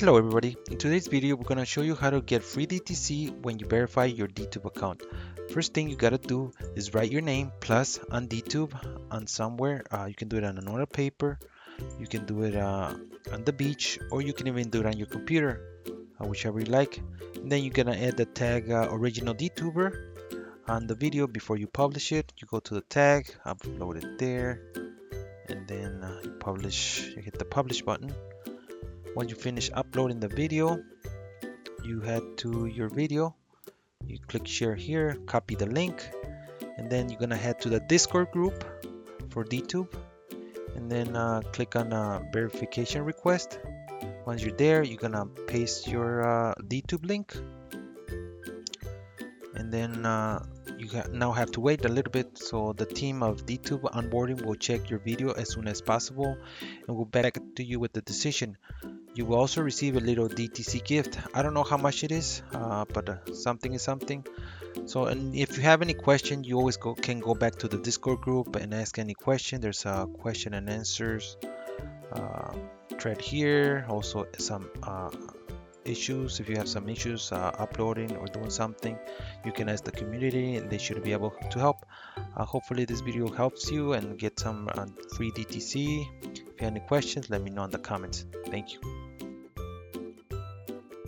Hello everybody, in today's video we're going to show you how to get free DTC when you verify your DTube account. First thing you got to do is write your name plus on DTube on somewhere. Uh, you can do it on another paper, you can do it uh, on the beach, or you can even do it on your computer, uh, whichever you like. And then you're to add the tag uh, original DTuber on the video before you publish it. You go to the tag, upload it there, and then uh, you publish, you hit the publish button once you finish uploading the video you head to your video. You click share here copy the link and then you're gonna head to the discord group for dtube and then uh, click on verification request. Once you're there you're gonna paste your uh, dtube link. And then uh, you now have to wait a little bit so the team of DTube onboarding will check your video as soon as possible and will back to you with the decision. You will also receive a little DTC gift. I don't know how much it is, uh, but uh, something is something. So, and if you have any question, you always go can go back to the Discord group and ask any question. There's a question and answers uh, thread here. Also, some uh, issues. If you have some issues uh, uploading or doing something, you can ask the community, and they should be able to help. Uh, hopefully, this video helps you and get some free DTC. If you have any questions, let me know in the comments. Thank you.